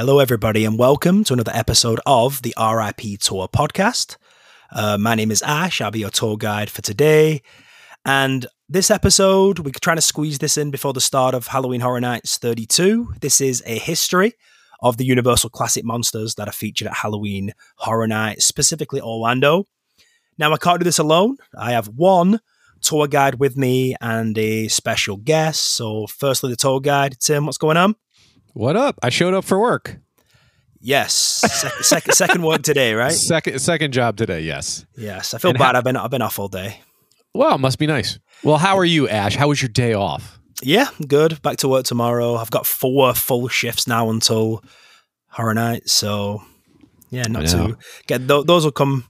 Hello, everybody, and welcome to another episode of the RIP Tour podcast. Uh, my name is Ash. I'll be your tour guide for today. And this episode, we're trying to squeeze this in before the start of Halloween Horror Nights 32. This is a history of the Universal Classic monsters that are featured at Halloween Horror Nights, specifically Orlando. Now, I can't do this alone. I have one tour guide with me and a special guest. So, firstly, the tour guide, Tim, what's going on? What up? I showed up for work. Yes, second, second, second work today, right? Second second job today. Yes. Yes, I feel And bad. how- I've been I've been off all day. Well, must be nice. Well, how are you, Ash? How was your day off? Yeah, good. Back to work tomorrow. I've got four full shifts now until Horror Night. So, yeah, not too get th- those will come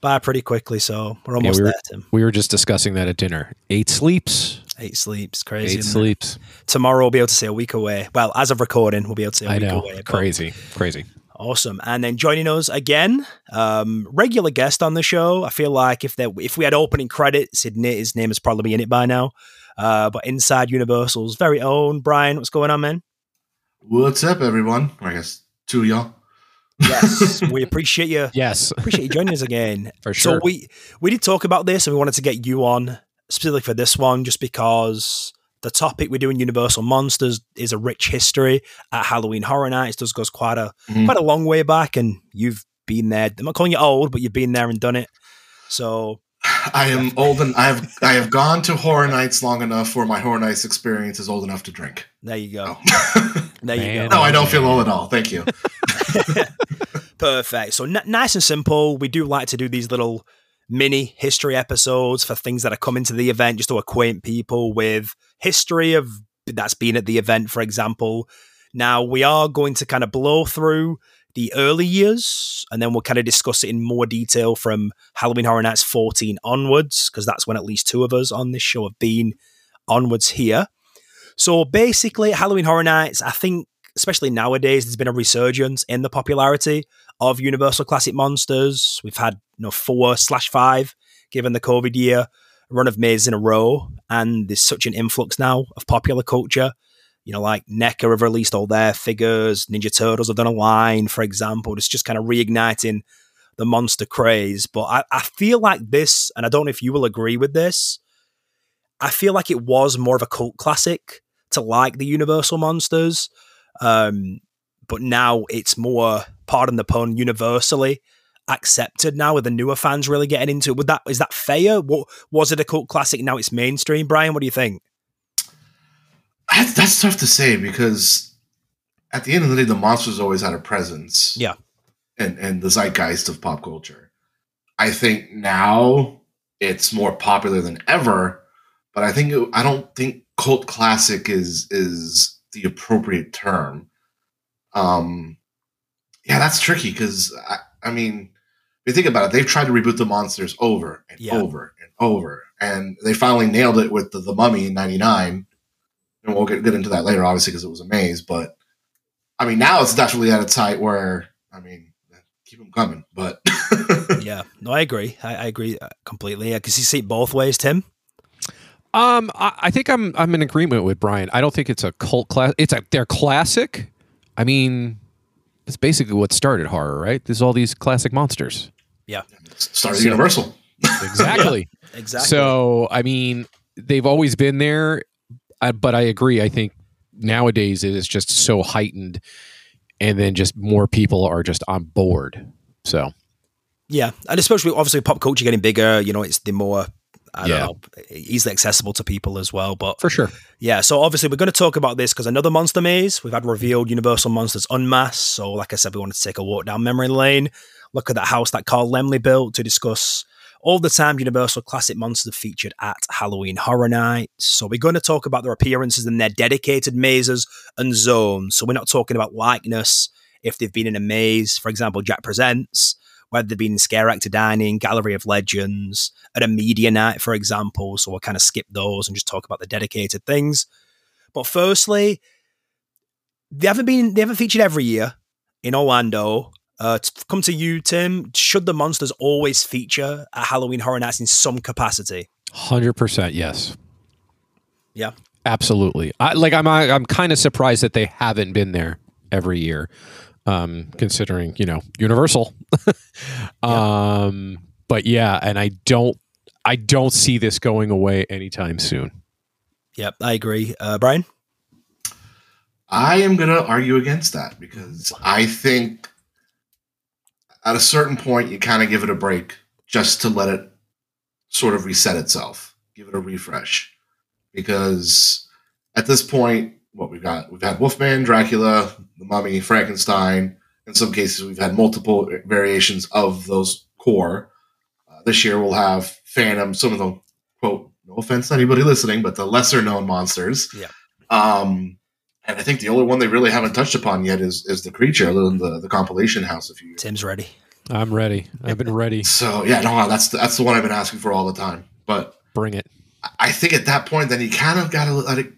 by pretty quickly. So we're almost we were- there, Tim. We were just discussing that at dinner. Eight sleeps. Eight sleeps, crazy. Eight isn't it? sleeps. Tomorrow we'll be able to say a week away. Well, as of recording, we'll be able to say a I week know. away. but- Crazy. Crazy. Awesome. And then joining us again, um, regular guest on the show. I feel like if there, if we had opening credits, he'd, his name is probably in it by now. Uh, but inside Universal's very own Brian, what's going on, man? What's up, everyone? I guess two of y'all. Yes, we appreciate you. Yes, Appreciate you joining us again. for sure. So we we did talk about this, and we wanted to get you on specifically for this one, just because the topic we're doing, Universal Monsters, is a rich history at Halloween Horror Nights. Does goes quite a Mhm. quite a long way back, and you've been there. I'm not calling you old, but you've been there and done it. So I am old and I have I have gone to horror nights long enough where my horror nights experience is old enough to drink. there you go. Oh. There you Man. go. no, I don't feel old at all. Thank you. Perfect. So n- nice and simple. We do like to do these little mini history episodes for things that are coming to the event, just to acquaint people with history of that's been at the event, for example. Now we are going to kind of blow through the early years, and then we'll kind of discuss it in more detail from Halloween Horror Nights 14 onwards, because that's when at least two of us on this show have been onwards here. So basically, Halloween Horror Nights, I think, especially nowadays, there's been a resurgence in the popularity of Universal Classic Monsters. We've had you know four slash five, given the COVID year, run of mazes in a row, and there's such an influx now of popular culture. You know, like NECA have released all their figures, Ninja Turtles have done a line, for example. It's just kind of reigniting the monster craze. But I, I feel like this, and I don't know if you will agree with this, I feel like it was more of a cult classic to like the Universal Monsters. Um, but now it's more, pardon the pun, universally accepted now with the newer fans really getting into it. Would that is that fair? What was it a cult classic? Now it's mainstream. Brian, what do you think? That's, that's tough to say because at the end of the day, the monsters always had a presence. Yeah. And and the zeitgeist of pop culture. I think now it's more popular than ever, but I think it, I don't think cult classic is is the appropriate term. Um, yeah, that's tricky because I, I mean, if you think about it, they've tried to reboot the monsters over and Yeah. over and over, and they finally nailed it with the, the Mummy in '99. And we'll get, get into that later, obviously, because it was a maze. But I mean, now it's definitely at a height where I mean, keep them coming. But yeah, no, I agree. I, I agree uh, completely. Because you see it both ways, Tim. Um, I, I think I'm I'm in agreement with Brian. I don't think it's a cult class. It's a they're classic. I mean, it's basically what started horror, right? There's all these classic monsters. Yeah. Started So- Universal. Exactly. Exactly. So, I mean, they've always been there, but I agree. I think nowadays it is just so heightened, and then just more people are just on board. So, Yeah, and especially obviously pop culture getting bigger. You know, it's the more I Yeah. don't know easily accessible to people as well. But for sure. yeah, so obviously we're going to talk about this because another monster maze we've had revealed Universal Monsters Unmasked. So like I said, we wanted to take a walk down memory lane, look at that house that Carl Laemmle built to discuss all the time Universal classic monsters featured at Halloween Horror Nights. So we're going to talk about their appearances in their dedicated mazes and zones. So we're not talking about likeness if they've been in a maze, for example, Jack Presents, whether they've been Actor Dining, Gallery of Legends, at a media night, for example. So we'll kind of skip those and just talk about the dedicated things. But firstly, they haven't been they haven't featured every year in Orlando. Uh, to come to you, Tim. Should the monsters always feature at Halloween Horror Nights in some capacity? Hundred percent, yes. Yeah. absolutely. I like. I'm. I'm kind of surprised that they haven't been there every year. Um, considering you know Universal. um, but yeah, and I don't, I don't see this going away anytime soon. Yep, I agree. Uh, Brian, I am going to argue against that because I think at a certain point you kind of give it a break just to let it sort of reset itself, give it a refresh, because at this point what we've got we've had wolfman dracula the mummy frankenstein in some cases we've had multiple variations of those core uh, this year we'll have phantom some of the quote no offense to anybody listening but the lesser known monsters Yeah. um and i think the only one they really haven't touched upon yet is is the creature other than the, the compilation house a few years Tim's ready. I'm ready. I've been ready. so yeah no that's the, that's the one i've been asking for all the time but Bring it. I think at that point, then you kind of got to let it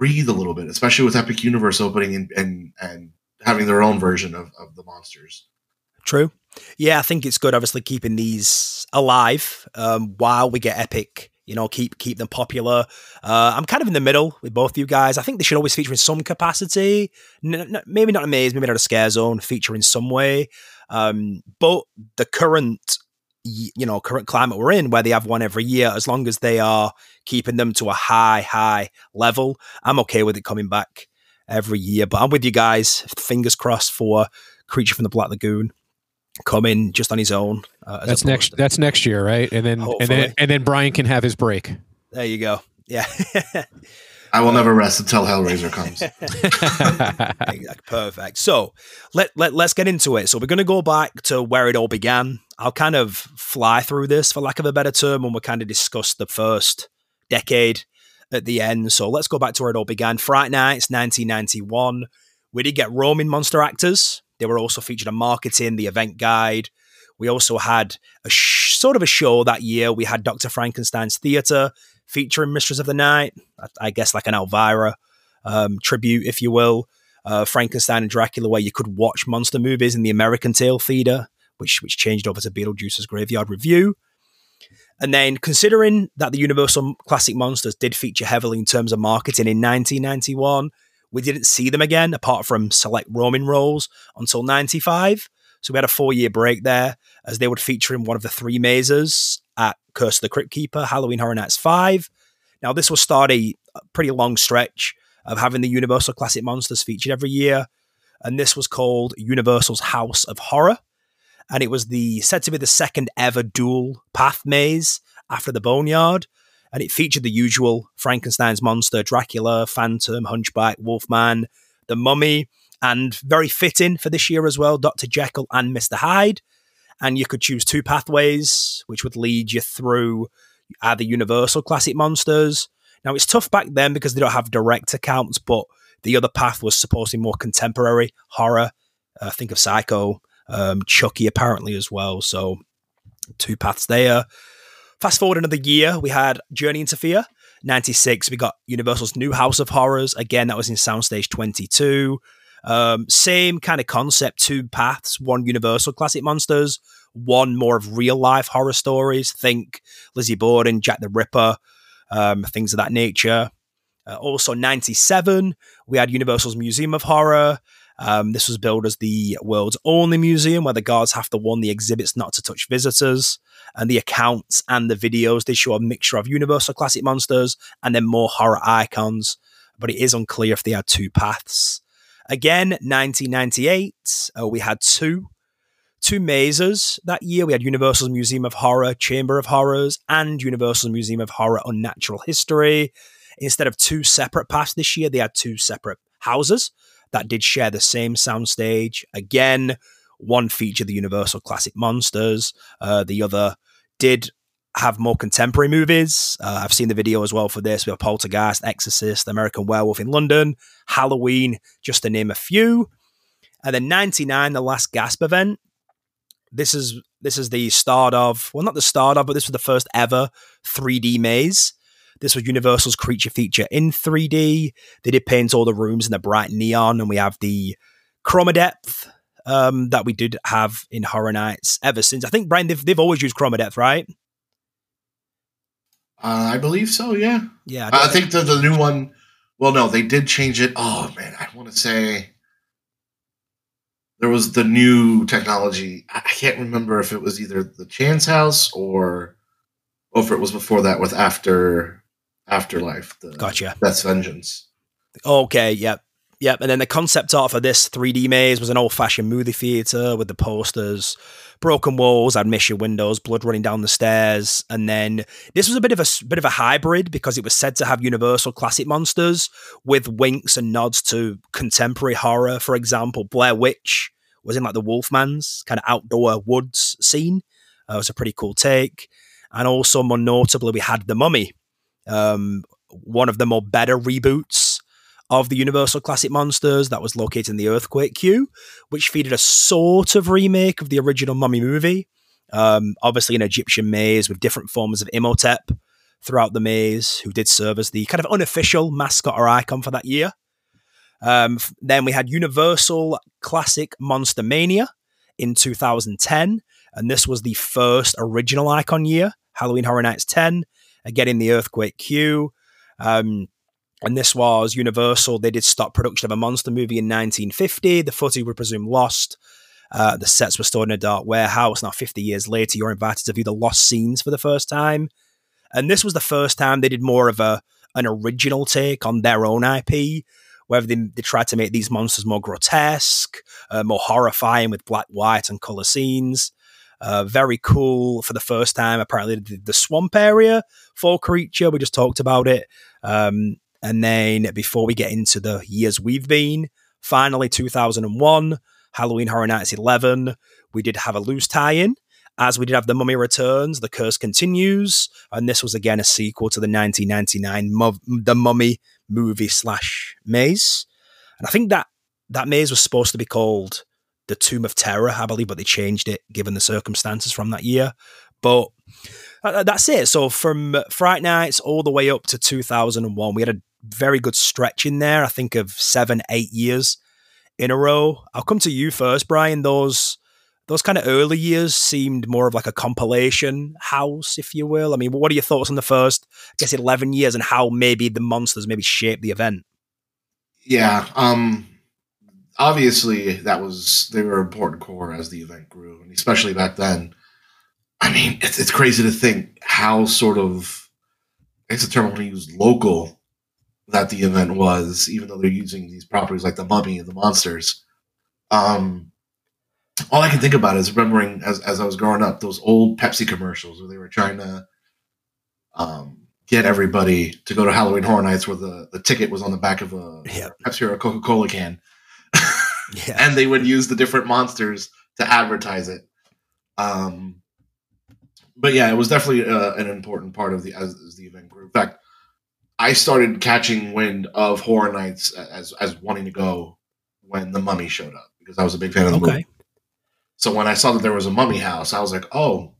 breathe a little bit, especially with Epic Universe opening and and, and having their own version of, of the monsters. True. Yeah, I think it's good. Obviously, keeping these alive um, while we get Epic. You know, keep keep them popular. Uh, I'm kind of in the middle with both of you guys. I think they should always feature in some capacity. N- n- maybe not a maze, maybe not a scare zone. Feature in some way. Um, but the current, you know, current climate we're in, where they have one every year, as long as they are keeping them to a high, high level, I'm okay with it coming back every year. But I'm with you guys. Fingers crossed for Creature from the Black Lagoon coming just on his own. Uh, That's next. That's next year, right? And then and then and then Brian can have his break. There you go. Yeah. I will never rest until Hellraiser comes. Perfect. So let, let let's get into it. So we're going to go back to where it all began. I'll kind of fly through this, for lack of a better term, and we'll kind of discuss the first decade at the end. So let's go back to where it all began. Fright Nights, 1991. We did get roaming monster actors. They were also featured in marketing, the event guide. We also had a sh- sort of a show that year. We had Dr. Frankenstein's Theater featuring Mistress of the Night, I, guess like an Elvira um, tribute, if you will. Uh, Frankenstein and Dracula, where you could watch monster movies in the American Tail Theater, which which changed over to Beetlejuice's Graveyard Revue. And then, considering that the Universal Classic Monsters did feature heavily in terms of marketing in 1991, we didn't see them again, apart from select roaming roles, until 95. So we had a four year break there, as they would feature in one of the three mazes Curse of the Crypt Keeper, Halloween Horror Nights 5. Now, this will start a pretty long stretch of having the Universal Classic Monsters featured every year. And this was called Universal's House of Horror. And it was the said to be the second ever dual path maze after the Boneyard. And it featured the usual Frankenstein's monster, Dracula, Phantom, Hunchback, Wolfman, the Mummy, and very fitting for this year as well, Dr. Jekyll and Mr. Hyde. And you could choose two pathways, which would lead you through either Universal Classic Monsters. Now, it's tough back then because they don't have direct accounts, but the other path was supposed to be more contemporary horror. Uh, think of Psycho, um, Chucky apparently as well. So, two paths there. Fast forward another year, we had Journey into Fear. 96, we got Universal's New House of Horrors. Again, that was in Soundstage 22. Um, same kind of concept, two paths, one Universal Classic Monsters, one more of real life horror stories. Think Lizzie Borden, Jack the Ripper, um, things of that nature. Uh, also, 97, we had Universal's Museum of Horror. Um, this was billed as the world's only museum where the guards have to warn the exhibits not to touch visitors. And the accounts and the videos, they show a mixture of Universal classic monsters and then more horror icons. But it is unclear if they had two paths. Again, 1998, uh, we had two two mazes that year. We had Universal's Museum of Horror, Chamber of Horrors, and Universal's Museum of Horror Unnatural History. Instead of two separate paths this year, they had two separate houses that did share the same soundstage. Again, one featured the Universal Classic Monsters, uh, the other did have more contemporary movies. Uh, I've seen the video as well for this. We have Poltergeist, Exorcist, American Werewolf in London, Halloween, just to name a few. And then 99, the last gasp event. This is this is the start of well, not the start of, but this was the first ever 3D maze. This was Universal's creature feature in 3D. They did paint all the rooms in the bright neon, and we have the chroma depth um, that we did have in Horror Nights ever since. I think Brian, they've, they've always used chroma depth, right? Uh, I believe so. Yeah, Yeah, I think the the new one. Well, no, they did change it. Oh man, I want to say there was the new technology. I can't remember if it was either the Chance House or, or if it was before that with After Afterlife. The Gotcha. That's Vengeance. Okay, yep. Yep. And then the concept art for this 3D maze was an old fashioned movie theater with the posters, broken walls, admission windows, blood running down the stairs. And then this was a bit of a bit of a hybrid because it was said to have universal classic monsters with winks and nods to contemporary horror. For example, Blair Witch was in like the Wolfman's kind of outdoor woods scene. Uh, it was a pretty cool take. And also, more notably, we had The Mummy, um, one of the more better reboots of the Universal Classic Monsters that was located in the Earthquake queue, which featured a sort of remake of the original Mummy movie. Um, obviously, an Egyptian maze with different forms of Imhotep throughout the maze, who did serve as the kind of unofficial mascot or icon for that year. Um, then we had Universal Classic Monster Mania in 2010, and this was the first original icon year, Halloween Horror Nights 10, again in the Earthquake queue. Um, and this was Universal. They did stop production of a monster movie in 1950. The footage were presumed lost. Uh, the sets were stored in a dark warehouse. Now, 50 years later, you're invited to view the lost scenes for the first time. And this was the first time they did more of a an original take on their own IP, whether they, they tried to make these monsters more grotesque, uh, more horrifying with black, white, and color scenes. Uh, very cool for the first time. Apparently, the, the swamp area for creature. We just talked about it. Um, and then before we get into the years we've been, finally 2001, Halloween Horror Nights 11, we did have a loose tie in. As we did have The Mummy Returns, The Curse Continues, and this was again a sequel to the 1999 Mu- The Mummy movie slash maze. And I think that that maze was supposed to be called The Tomb of Terror, I believe, but they changed it given the circumstances from that year. But uh, that's it. So from Fright Nights all the way up to 2001, we had a very good stretch in there. I think of seven, eight years in a row. I'll come to you first, Brian. Those those kind of early years seemed more of like a compilation house, if you will. I mean, what are your thoughts on the first, I guess, eleven years and how maybe the monsters maybe shaped the event? Yeah, um, obviously that was they were important core as the event grew, and especially back then. I mean, it's, it's crazy to think how sort of it's a term I want to use local that the event was, even though they're using these properties like the mummy and the monsters. Um, all I can think about is remembering as, as I was growing up those old Pepsi commercials where they were trying to um, get everybody to go to Halloween Horror Nights, where the, the ticket was on the back of a Yep. Pepsi or a Coca Cola can, Yeah. and they would use the different monsters to advertise it. Um, but yeah, it was definitely uh, an important part of the as, as the event grew. In fact, I started catching wind of Horror Nights as as wanting to go when the Mummy showed up because I was a big fan of the Okay. movie. So when I saw that there was a Mummy house, I was like, "Oh,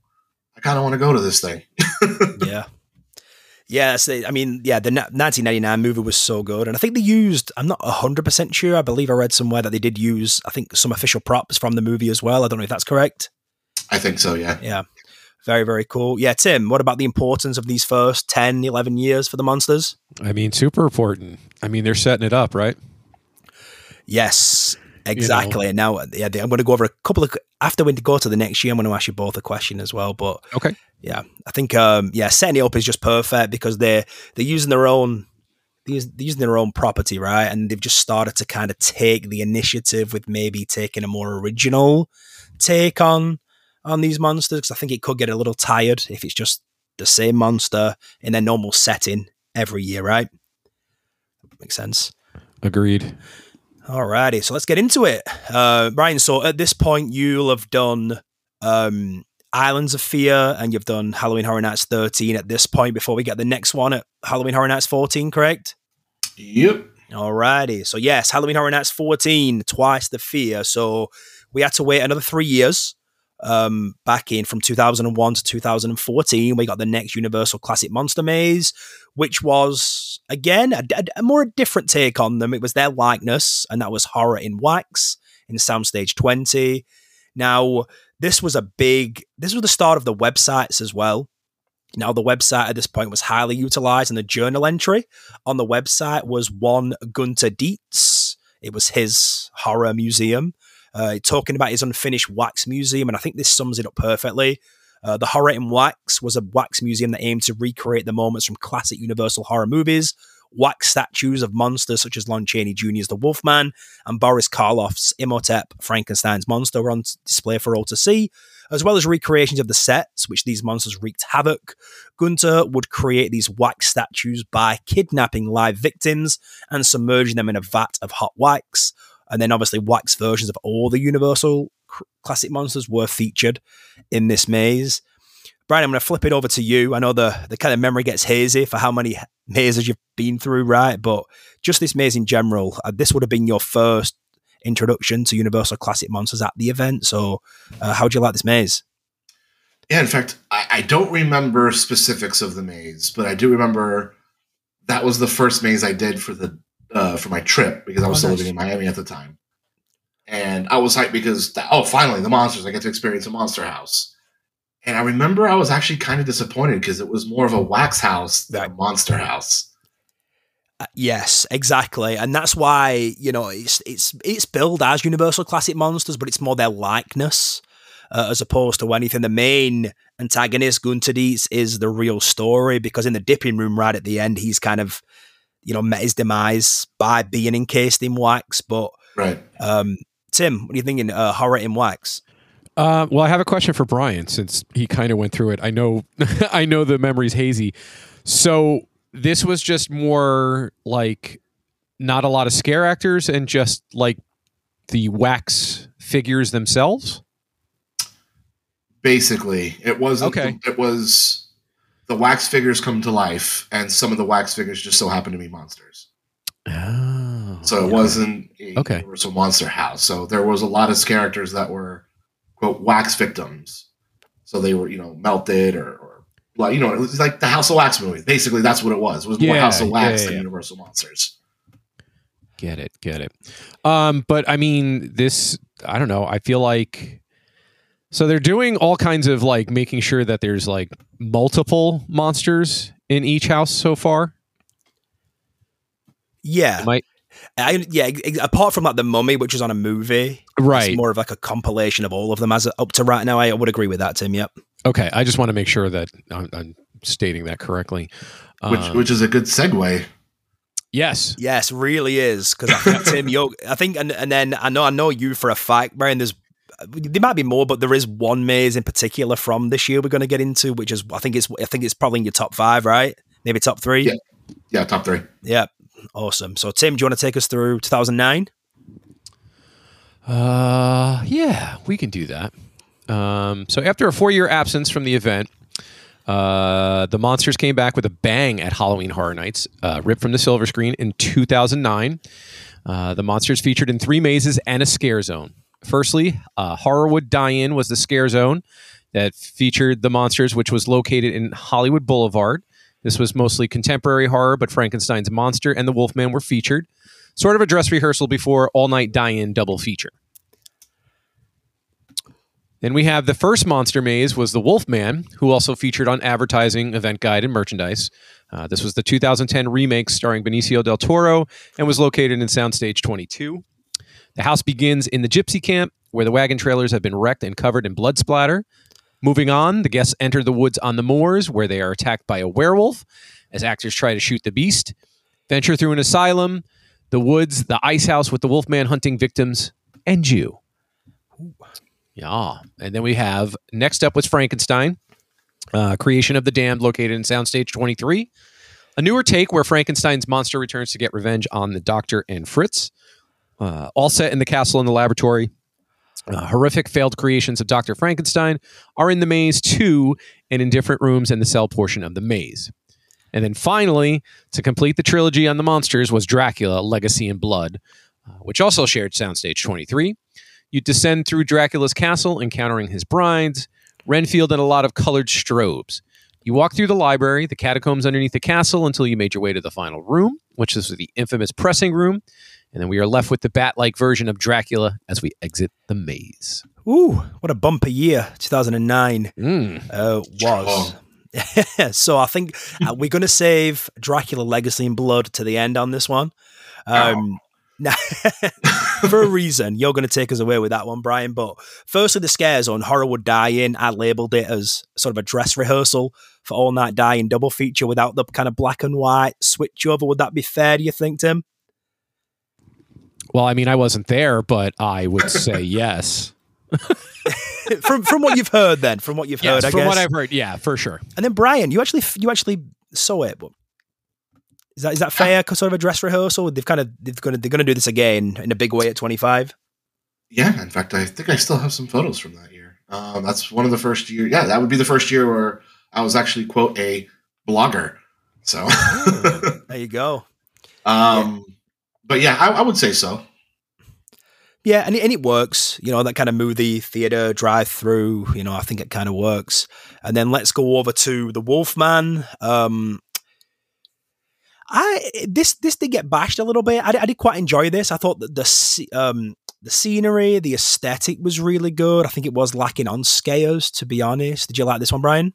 I kind of want to go to this thing." yeah. Yes, they, I mean, yeah, the 1999 movie was so good. And I think they used, I'm not 100% sure. I believe I read somewhere that they did use, I think, some official props from the movie as well. I don't know if that's correct. I think so. Yeah. Yeah. Very, very cool. Yeah, Tim, what about the importance of these first 10, 11 years for the monsters? I mean, super important. I mean, they're setting it up, right? Yes, exactly. And now, yeah, I'm going to go over a couple of, after we go to the next year, I'm going to ask you both a question as well. But Okay. yeah, I think um, yeah, setting it up is just perfect because they're they're using their own they're using their own property, right? And they've just started to kind of take the initiative with maybe taking a more original take on on these monsters. Because I think it could get a little tired if it's just the same monster in their normal setting every year, right? Makes sense. Agreed. Alrighty, so let's get into it. Uh, Brian, so at this point, you'll have done um, Islands of Fear and you've done Halloween Horror Nights 13 at this point before we get the next one at Halloween Horror Nights 14, correct? Yep. Alrighty, so yes, Halloween Horror Nights 14, Twice the Fear. So we had to wait another three years um, back in from 2001 to 2014. We got the next Universal Classic Monster Maze, which was, again, a, a- a more different take on them. It was their likeness, and that was Horror in Wax in Soundstage 20. Now, this was a big, this was the start of the websites as well. Now, the website at this point was highly utilized, and the journal entry on the website was one Gunter Dietz. It was his horror museum. Uh, talking about his unfinished wax museum, and I think this sums it up perfectly. Uh, the Horror in Wax was a wax museum that aimed to recreate the moments from classic Universal horror movies. Wax statues of monsters such as Lon Chaney Jr.'s The Wolfman and Boris Karloff's Imhotep, Frankenstein's monster, were on display for all to see, as well as recreations of the sets, which these monsters wreaked havoc. Gunter would create these wax statues by kidnapping live victims and submerging them in a vat of hot wax. And then, obviously, wax versions of all the Universal classic monsters were featured in this maze. Brian, I'm going to flip it over to you. I know the, the kind of memory gets hazy for how many mazes you've been through, right? But just this maze in general, uh, this would have been your first introduction to Universal Classic Monsters at the event. So, uh, how do you like this maze? Yeah, in fact, I, I, don't remember specifics of the maze, but I do remember that was the first maze I did for the uh, for my trip because I was oh, still nice. living in Miami at the time, and I was hyped because oh, finally the monsters! I get to experience a monster house. And I remember I was actually kind of disappointed because it was more of a wax house than a monster house. Uh, yes, exactly, and that's why you know it's it's it's billed as Universal Classic Monsters, but it's more their likeness uh, as opposed to anything. The main antagonist, Gunter Dietz, is the real story because in the dipping room right at the end, he's kind of you know met his demise by being encased in wax. But right, um, Tim, what are you thinking? Uh, horror in wax. Uh, well, I have a question for Brian since he kind of went through it. I know, I know the memory's hazy. So this was just more like not a lot of scare actors and just like the wax figures themselves. Basically, it was okay. It was the wax figures come to life, and some of the wax figures just so happen to be monsters. Oh, so it yeah. wasn't a okay. universal monster house. So there was a lot of characters that were quote wax victims. So they were, you know, melted or, or like you know, it was like the House of Wax movie. Basically, that's what it was. It was more House of Wax yeah, than Universal Monsters. Get it, get it. Um, but I mean, this I don't know. I feel like so they're doing all kinds of like making sure that there's like multiple monsters in each house so far. Yeah. Am I, I, yeah, apart from like the Mummy, which is on a movie, right? more of like a compilation of all of them as up to right now. I would agree with that, Tim. Yep. Okay, I just want to make sure that I'm, I'm stating that correctly. Which, um, which is a good segue. Yes. Yes, really is because I think Tim, you I think, and, and then I know I know you for a fact, Brian. There's there might be more, but there is one maze in particular from this year we're going to get into, which is I think it's I think it's probably in your top five, right? Maybe top three. Yeah, yeah, top three. Yeah, Awesome. So, Tim, do you want to take us through 2009? Uh, yeah, we can do that. Um, so, after a four year absence from the event, uh, the monsters came back with a bang at Halloween Horror Nights, uh, ripped from the silver screen in 2009. Uh, the monsters featured in three mazes and a scare zone. Firstly, uh, Horrorwood Die-In was the scare zone that featured the monsters, which was located in Hollywood Boulevard. This was mostly contemporary horror, but Frankenstein's monster and the Wolfman were featured. Sort of a dress rehearsal before all night die in double feature. Then we have the first monster maze was the Wolfman, who also featured on advertising, event guide, and merchandise. Uh, this was the 2010 remake starring Benicio del Toro and was located in Soundstage 22. The house begins in the gypsy camp, where the wagon trailers have been wrecked and covered in blood splatter. Moving on, the guests enter the woods on the moors where they are attacked by a werewolf as actors try to shoot the beast. Venture through an asylum, the woods, the ice house with the wolfman hunting victims, and you. Yeah. And then we have next up was Frankenstein, uh, creation of the damned, located in Soundstage 23. A newer take where Frankenstein's monster returns to get revenge on the doctor and Fritz. Uh, all set in the castle and the laboratory. Uh, horrific failed creations of Dr. Frankenstein are in the maze too, and in different rooms in the cell portion of the maze. And then finally, to complete the trilogy on the monsters was Dracula Legacy in Blood, uh, which also shared Soundstage 23. You descend through Dracula's castle, encountering his brides, Renfield, and a lot of colored strobes. You walk through the library, the catacombs underneath the castle, until you made your way to the final room, which is the infamous pressing room. And then we are left with the bat like version of Dracula as we exit the maze. Ooh, what a bumper year 2009 mm. uh, was. so I think uh, we're going to save Dracula Legacy in Blood to the end on this one. Um, Now, for a reason, you're going to take us away with that one, Brian. But firstly, the scare zone, Horrorwood die in. I labeled it as sort of a dress rehearsal for All Night Die-In double feature without the kind of black and white switch over. Would that be fair, do you think, Tim? Well, I mean, I wasn't there, but I would say yes. from from what you've heard, then from what you've yes, heard, I from guess. what I've heard, yeah, for sure. And then Brian, you actually you actually saw it, but is that is that fair? Sort of a dress rehearsal. They've kind of they've gonna they're gonna do this again in a big way at twenty five. Yeah, in fact, I think I still have some photos from that year. Um, that's one of the first year. Yeah, that would be the first year where I was actually quote a blogger. So there you go. Um, yeah. But yeah, I, I would say so. Yeah, and it, and it works. You know, that kind of movie theater drive through. You know, I think it kind of works. And then let's go over to the Wolfman. Um, I this this did get bashed a little bit. I, I did quite enjoy this. I thought that the um the scenery, the aesthetic was really good. I think it was lacking on scales, to be honest. Did you like this one, Brian?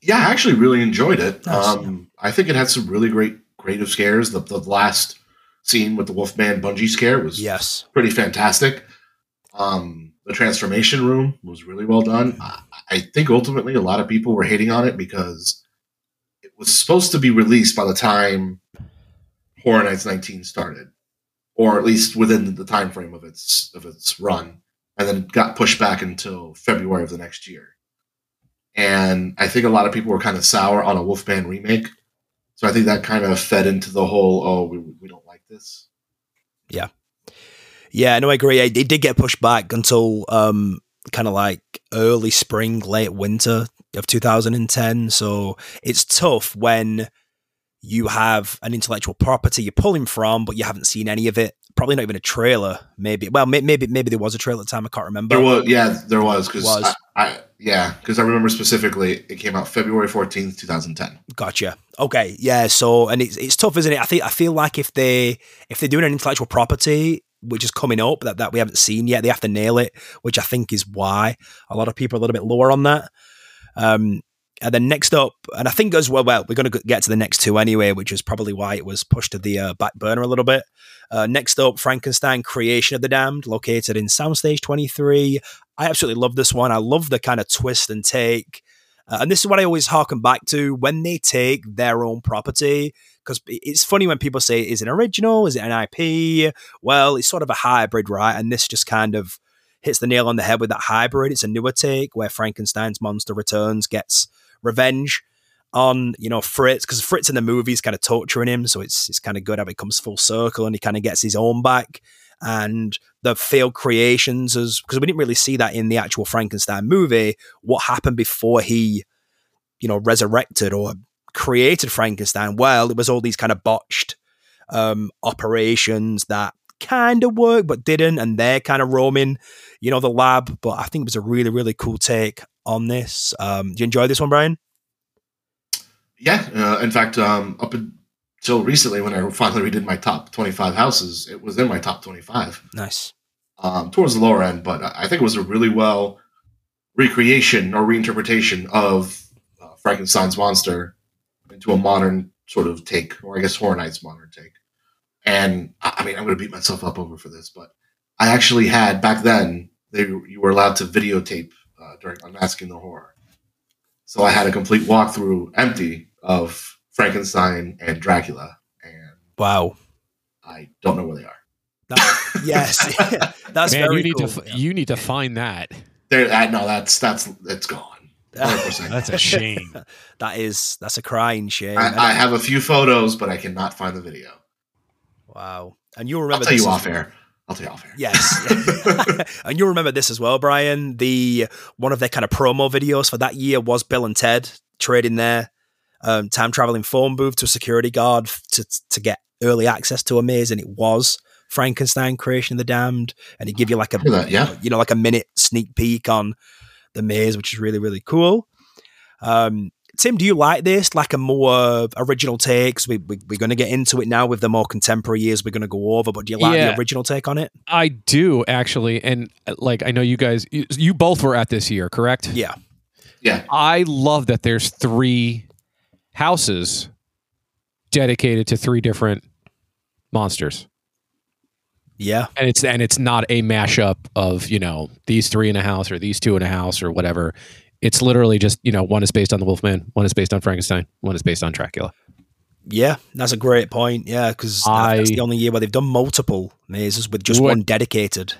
Yeah, I actually really enjoyed it. Nice, um. I think it had some really great creative scares. The, the last scene with the Wolfman bungee scare was yes pretty fantastic. Um, the transformation room was really well done. I, I think ultimately a lot of people were hating on it because it was supposed to be released by the time Horror Nights 19 started, or at least within the time frame of its of its run, and then got pushed back until February of the next year. And I think a lot of people were kind of sour on a Wolfman remake. So I think that kind of fed into the whole, oh, we, we don't like this. Yeah. Yeah, no, I agree. It, did get pushed back until um, kind of like early spring, late winter of 2010. So it's tough when you have an intellectual property you're pulling from, but you haven't seen any of it. Probably not even a trailer. Maybe. Well, maybe maybe there was a trailer at the time. I can't remember. There was. Yeah, there was. Because I, I, yeah, because I remember specifically it came out February fourteenth, two thousand ten. Gotcha. Okay. Yeah. So and it's it's tough, isn't it? I think I feel like if they if they're doing an intellectual property which is coming up that, that we haven't seen yet, they have to nail it, which I think is why a lot of people are a little bit lower on that. Um, and then next up, and I think as well, well, we're going to get to the next two anyway, which is probably why it was pushed to the uh, back burner a little bit. Uh, next up, Frankenstein Creation of the Damned, located in Soundstage 23. I absolutely love this one. I love the kind of twist and take. Uh, and this is what I always harken back to when they take their own property. Because it's funny when people say, is it original? Is it an IP? Well, it's sort of a hybrid, right? And this just kind of hits the nail on the head with that hybrid. It's a newer take where Frankenstein's monster returns, gets revenge on you know Fritz because Fritz in the movie is kind of torturing him, so it's it's kind of good how it comes full circle and he kind of gets his own back. And the failed creations, as because we didn't really see that in the actual Frankenstein movie. What happened before he, you know, resurrected or created Frankenstein? Well, it was all these kind of botched um, operations that kind of worked but didn't, and they're kind of roaming, you know, the lab. But I think it was a really really cool take on this. Um, do you enjoy this one, Brian? Yeah, uh, in fact, um, up until recently, when I finally redid my top twenty-five houses, it was in my top twenty-five. Nice. Um, towards the lower end, but I think it was a really well recreation or reinterpretation of uh, Frankenstein's monster into a modern sort of take, or I guess Horror Nights modern take. And I mean, I'm going to beat myself up over for this, but I actually had back then. They you were allowed to videotape uh, during Unmasking the Horror, so I had a complete walkthrough empty of Frankenstein and Dracula. And wow, I don't know where they are. That, yes, that's Man, very you need cool. to you need to find that. There, I, no, that's that's it's gone. 100%. That's a shame. that is that's a crying shame. I, I, have a few photos, but I cannot find the video. Wow, and you'll remember. I'll tell you off air. I'll tell you off air. Yes, and you'll remember this as well, Brian. The one of their kind of promo videos for that year was Bill and Ted trading their um, time traveling phone booth to a security guard to to get early access to a maze, and it was Frankenstein Creation of the Damned, and he give you like a that, yeah. you know like a minute sneak peek on the maze, which is really really cool. Um, Tim, do you like this? Like a more original takes? We, we, we're going to get into it now with the more contemporary years we're going to go over, but do you like Yeah. the original take on it? I do actually, and like I know you guys, you, you both were at this year, correct? Yeah. Yeah, I love that there's three houses dedicated to three different monsters. Yeah, and it's and it's not a mashup of you know these three in a house or these two in a house or whatever. It's literally just you know one is based on the Wolfman, one is based on Frankenstein, one is based on Dracula. Yeah, that's a great point. Yeah, because that's the only year where they've done multiple mazes with just one dedicated.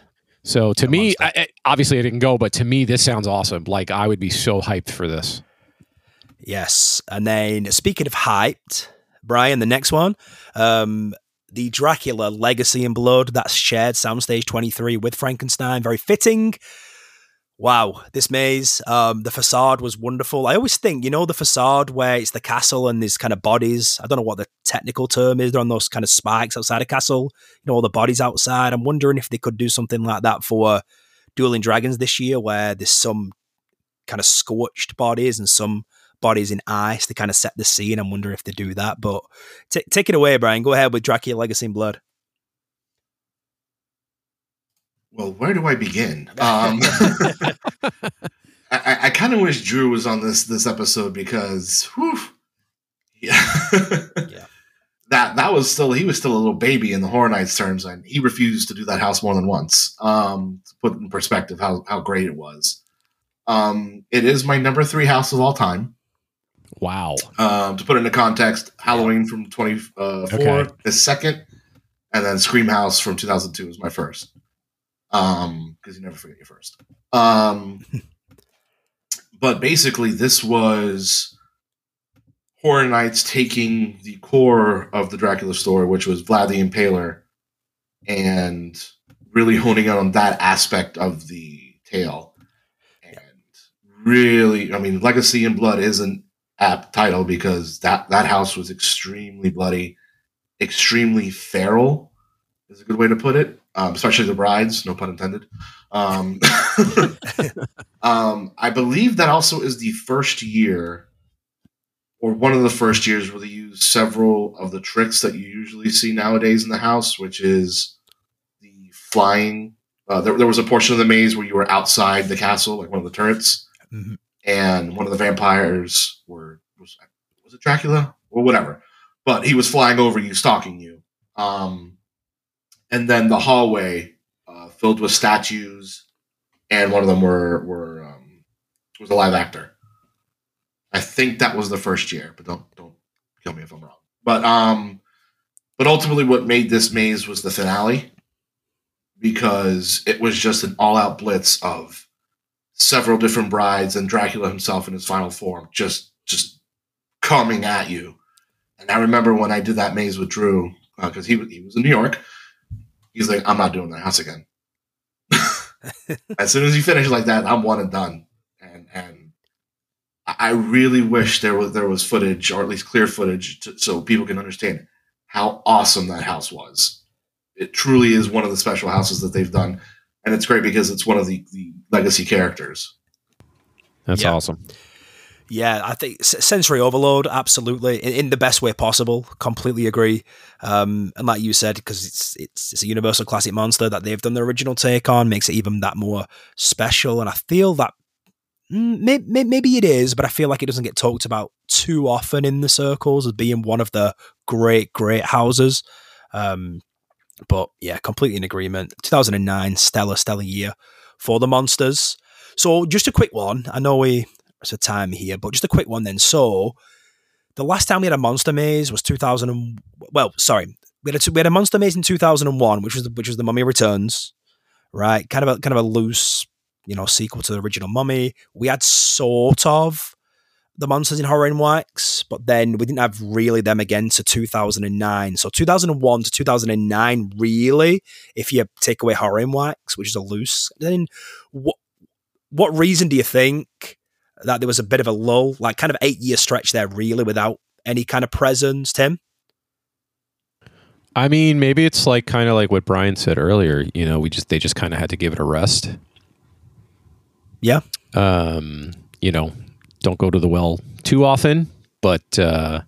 So to me, I, obviously I didn't go, but to me this sounds awesome. Like I would be so hyped for this. Yes, and then speaking of hyped, Brian, the next one, um, the Dracula Legacy in Blood. That's shared Soundstage 23 with Frankenstein. Very fitting. Wow, this maze. Um, the facade was wonderful. I always think, you know, the facade where it's the castle and these kind of bodies. I don't know what the technical term is. They're on those kind of spikes outside a castle. You know, all the bodies outside. I'm wondering if they could do something like that for Dueling Dragons this year, where there's some kind of scorched bodies and some bodies in ice to kind of set the scene. I'm wondering if they do that. But t- take it away, Brian. Go ahead with Dracula Legacy in Blood. Well, where do I begin? Um, I, I kind of wish Drew was on this this episode because, whew, yeah, yeah, that that was still he was still a little baby in the Horror Nights terms, and he refused to do that house more than once. Um, to put in perspective how how great it was. Um, it is my number three house of all time. Wow. Um, to put it into context, Halloween from twenty four okay. is second, and then Scream House from two thousand two is my first um, because you never forget your first. Um, but basically, this was Horror Nights taking the core of the Dracula story, which was Vlad the Impaler, and really honing in on that aspect of the tale. And really, I mean, Legacy in Blood is an apt title because that that house was extremely bloody, extremely feral. Is a good way to put it um, especially the brides, no pun intended. Um, um, I believe that also is the first year, or one of the first years, where they use several of the tricks that you usually see nowadays in the house, which is the flying. Uh, there, there, was a portion of the maze where you were outside the castle, like one of the turrets, mm-hmm. and one of the vampires were was, was it Dracula or whatever, but he was flying over you, stalking you. Um, and then the hallway uh, filled with statues, and one of them were were um, was a live actor. I think that was the first year, but don't don't kill me if I'm wrong. But um, but ultimately, what made this maze was the finale because it was just an all out blitz of several different brides and Dracula himself in his final form, just just coming at you. And I remember when I did that maze with Drew because uh, he he was in New York He's like, I'm not doing that house again. as soon as you finish like that, I'm one and done. And and I really wish there was there was footage or at least clear footage to, so people can understand how awesome that house was. It truly is one of the special houses that they've done, and it's great because it's one of the, the legacy characters. That's yeah. awesome. Yeah, I think sensory overload, absolutely, in, in the best way possible. Completely agree. Um, and like you said, because it's, it's it's a Universal classic monster that they've done the original take on, makes it even that more special. And I feel that maybe, mm, maybe it is, but I feel like it doesn't get talked about too often in the circles as being one of the great, great houses. Um, but yeah, completely in agreement. 2009, stellar, stellar year for the monsters. So just a quick one. I know we of time here, but just a quick one then. So, the last time we had a monster maze was 2000. And, well, sorry, we had a we had a monster maze in 2001, which was the, which was the Mummy Returns, right? Kind of a kind of a loose, you know, sequel to the original Mummy. We had sort of the monsters in Horror in Wax, but then we didn't have really them again to 2009. So 2001 to 2009, really, if you take away Horror in Wax, which is a loose, then what what reason do you think that there was a bit of a lull, like kind of eight year stretch there, really, without any kind of presence, Tim? I mean, maybe it's like kind of like what Brian said earlier. You know, we just they just kind of had to give it a rest. Yeah. Um, you know, don't go to the well too often, but uh,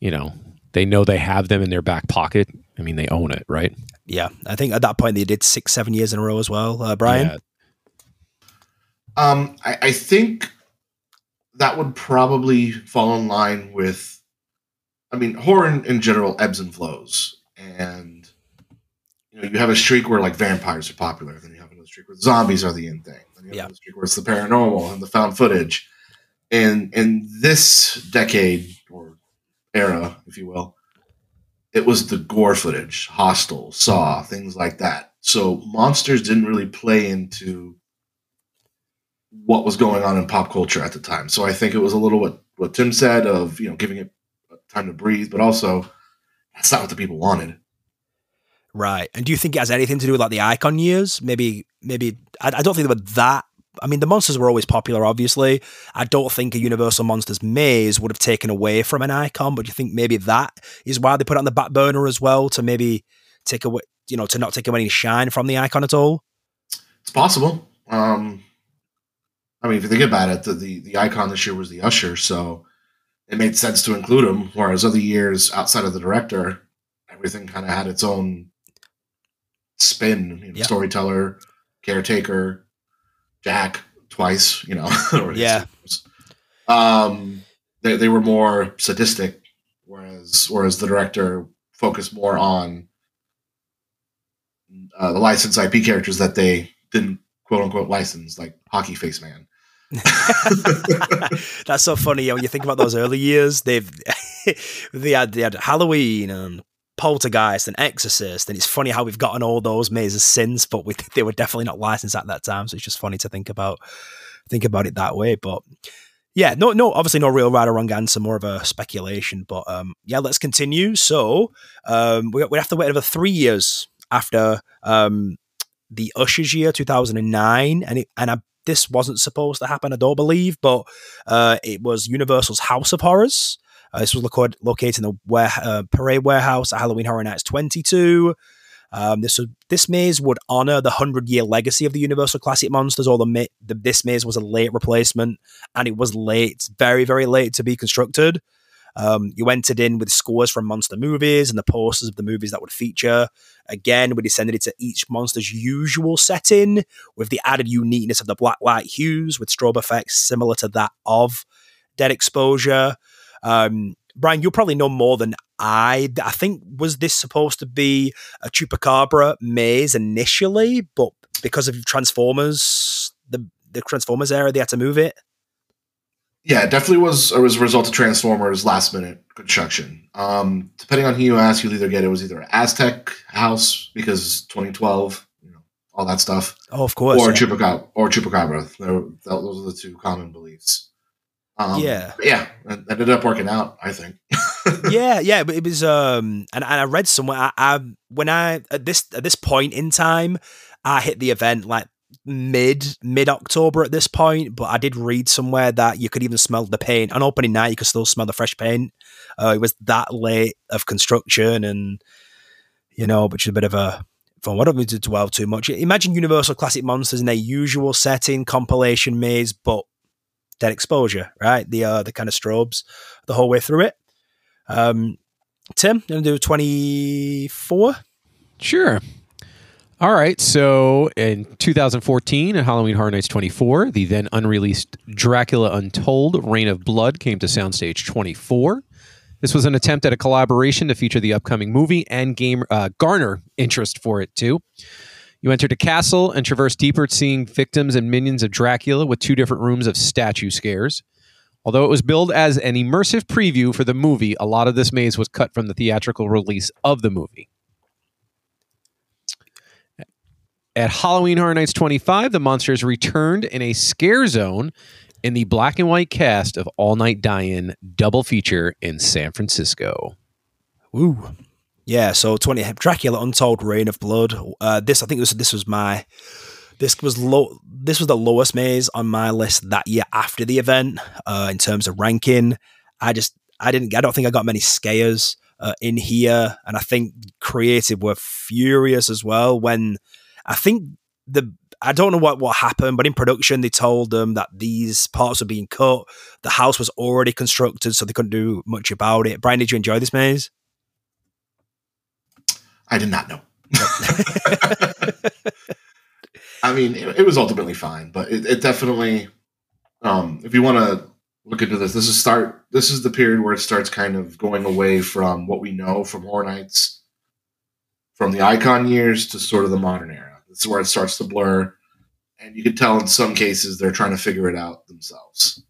you know, they know they have them in their back pocket. I mean, they own it, right? Yeah, I think at that point they did six, seven years in a row as well. Uh, Brian. Yeah. Um, I, I think that would probably fall in line with I mean, horror in, in, general ebbs and flows. And you know, you have a streak where like vampires are popular, then you have another streak where zombies are the in thing, then you have Yeah. another streak where it's the paranormal and the found footage. And in this decade or era, if you will, it was the gore footage, Hostel, Saw, things like that. So monsters didn't really play into what was going on in pop culture at the time. So I think it was a little what what Tim said of you know giving it time to breathe, but also that's not what the people wanted. Right. And do you think it has anything to do with like the icon years? Maybe, maybe, I, I don't think they were that. I mean, the monsters were always popular, obviously. I don't think a Universal Monsters maze would have taken away from an icon, but do you think maybe that is why they put it on the back burner as well to maybe take away, you know, to not take away any shine from the icon at all? It's possible. Um, I mean, if you think about it, the, the the icon this year was the Usher, so it made sense to include him. Whereas other years, outside of the director, everything kind of had its own spin. You know, Yeah. Storyteller, caretaker, Jack twice. You know, Yeah. Um, they they were more sadistic, whereas whereas the director focused more on uh, the licensed IP characters that they didn't quote unquote license, like Hockey Face Man. That's so funny. Yeah, when you think about those early years, they've they had they had Halloween and Poltergeist and Exorcist, and it's funny how we've gotten all those mazes since, but we, they were definitely not licensed at that time. So it's just funny to think about think about it that way. But yeah, no, no, obviously no real right or wrong answer, more of a speculation. But um, yeah, let's continue. So um, we we have to wait another three years after um the Usher's year, two thousand and nine, and it, and I this wasn't supposed to happen, I don't believe, but uh, it was Universal's House of Horrors. Uh, this was located in the uh, Parade Warehouse at Halloween Horror Nights 22. Um, this was, this maze would honor the hundred year legacy of the Universal Classic Monsters. Ma- the this maze was a late replacement, and it was late, very very late to be constructed. Um, you entered in with scores from monster movies and the posters of the movies that would feature. Again, we descended into each monster's usual setting with the added uniqueness of the black light hues with strobe effects similar to that of Dead Exposure. Um, Brian, you'll probably know more than I. I think was this supposed to be a Chupacabra maze initially, but because of Transformers, the the Transformers era, they had to move it. Yeah, it definitely was a result of Transformers last minute construction. Um, depending on who you ask, you'll either get it was either Aztec house because 2012, you know, all that stuff, Oh, of course. or yeah. Chupacabra or Chupacabra. They're- Those are the two common beliefs. Um, Yeah. yeah, it ended up working out. I think. yeah, yeah, but it was um and, and I read somewhere I, I when I at this at this point in time, I hit the event like mid mid October at this point, but I did read somewhere that you could even smell the paint. On opening night you could still smell the fresh paint. Uh, it was that late of construction and you know, which is a bit of a fun. I don't need to dwell too much. Imagine Universal Classic Monsters in their usual setting, compilation maze, but dead exposure, right? The uh the kind of strobes the whole way through it. Um, Tim, you gonna do twenty four? Sure. All right. So in 2014, at Halloween Horror Nights 24, the then unreleased Dracula Untold Reign of Blood came to Soundstage 24. This was an attempt at a collaboration to feature the upcoming movie and game uh, garner interest for it too. You entered a castle and traversed deeper, seeing victims and minions of Dracula with two different rooms of statue scares. Although it was billed as an immersive preview for the movie, a lot of this maze was cut from the theatrical release of the movie. At Halloween Horror Nights 25, the monsters returned in a scare zone in the black and white cast of All Night Die-In double feature in San Francisco. Woo. Yeah, so twenty Dracula Untold Reign of Blood. Uh, this I think this this was my this was low this was the lowest maze on my list that year after the event uh, in terms of ranking. I just I didn't I don't think I got many scares uh, in here, and I think creative were furious as well when I think the I don't know what what happened, but in production they told them that these parts were being cut. The house was already constructed, so they couldn't do much about it. Brian, did you enjoy this maze? I did not know. I mean, it, it was ultimately fine, but it, it definitely, um, if you want to look into this, this is start. This is the period where it starts kind of going away from what we know from Horror Nights from the icon years to sort of the modern era. This is where it starts to blur, and you can tell in some cases they're trying to figure it out themselves.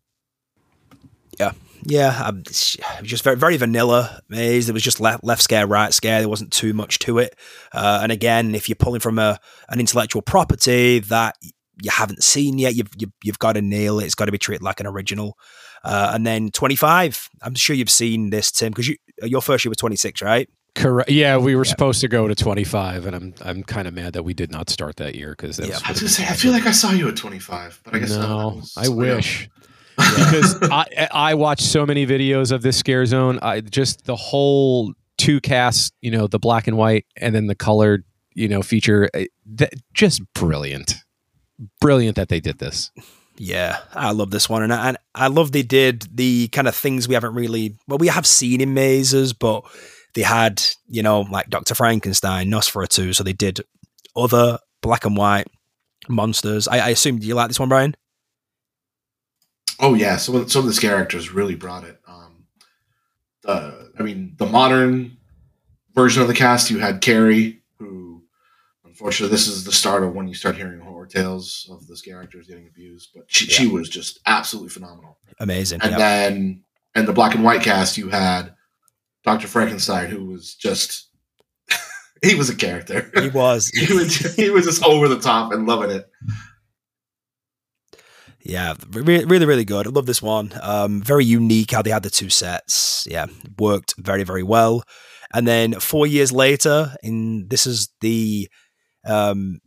Yeah, yeah, um, just very very vanilla maze. It was just left left scare, right scare. There wasn't too much to it. Uh, and again, if you're pulling from a an intellectual property that you haven't seen yet, you've you've, you've got to nail it. It's got to be treated like an original. Uh, and then 25. I'm sure you've seen this, Tim, because you your first year was 26, right? Correct. Yeah, we were yeah. supposed to go to 25, and I'm I'm kind of mad that we did not start that year because yeah. I was gonna say I feel like I saw you at 25, but I guess no. I wish because I I watched so many videos of this scare zone. I just the whole two casts, you know, the black and white, and then the colored, you know, feature. Eh, that, just brilliant, brilliant that they did this. Yeah, I love this one, and I, and I love they did the kind of things we haven't really well we have seen in mazes, but they had you know like Doctor Frankenstein, Nosferatu, so they did other black and white monsters. I, I assume do you like this one, Brian? Oh yeah, some of some of the characters really brought it. Um, the I mean, the modern version of the cast, you had Carrie, who unfortunately this is the start of when you start hearing horror tales of those characters getting abused. But she, yeah. she was just absolutely phenomenal, amazing. And yep. then and the black and white cast, you had Doctor Frankenstein, who was just he was a character. He was. he was he was just over the top and loving it. Yeah, really, really, really good. I love this one. Um, very unique how they had the two sets. Yeah, worked very, very well. And then four years later, in this is the, um,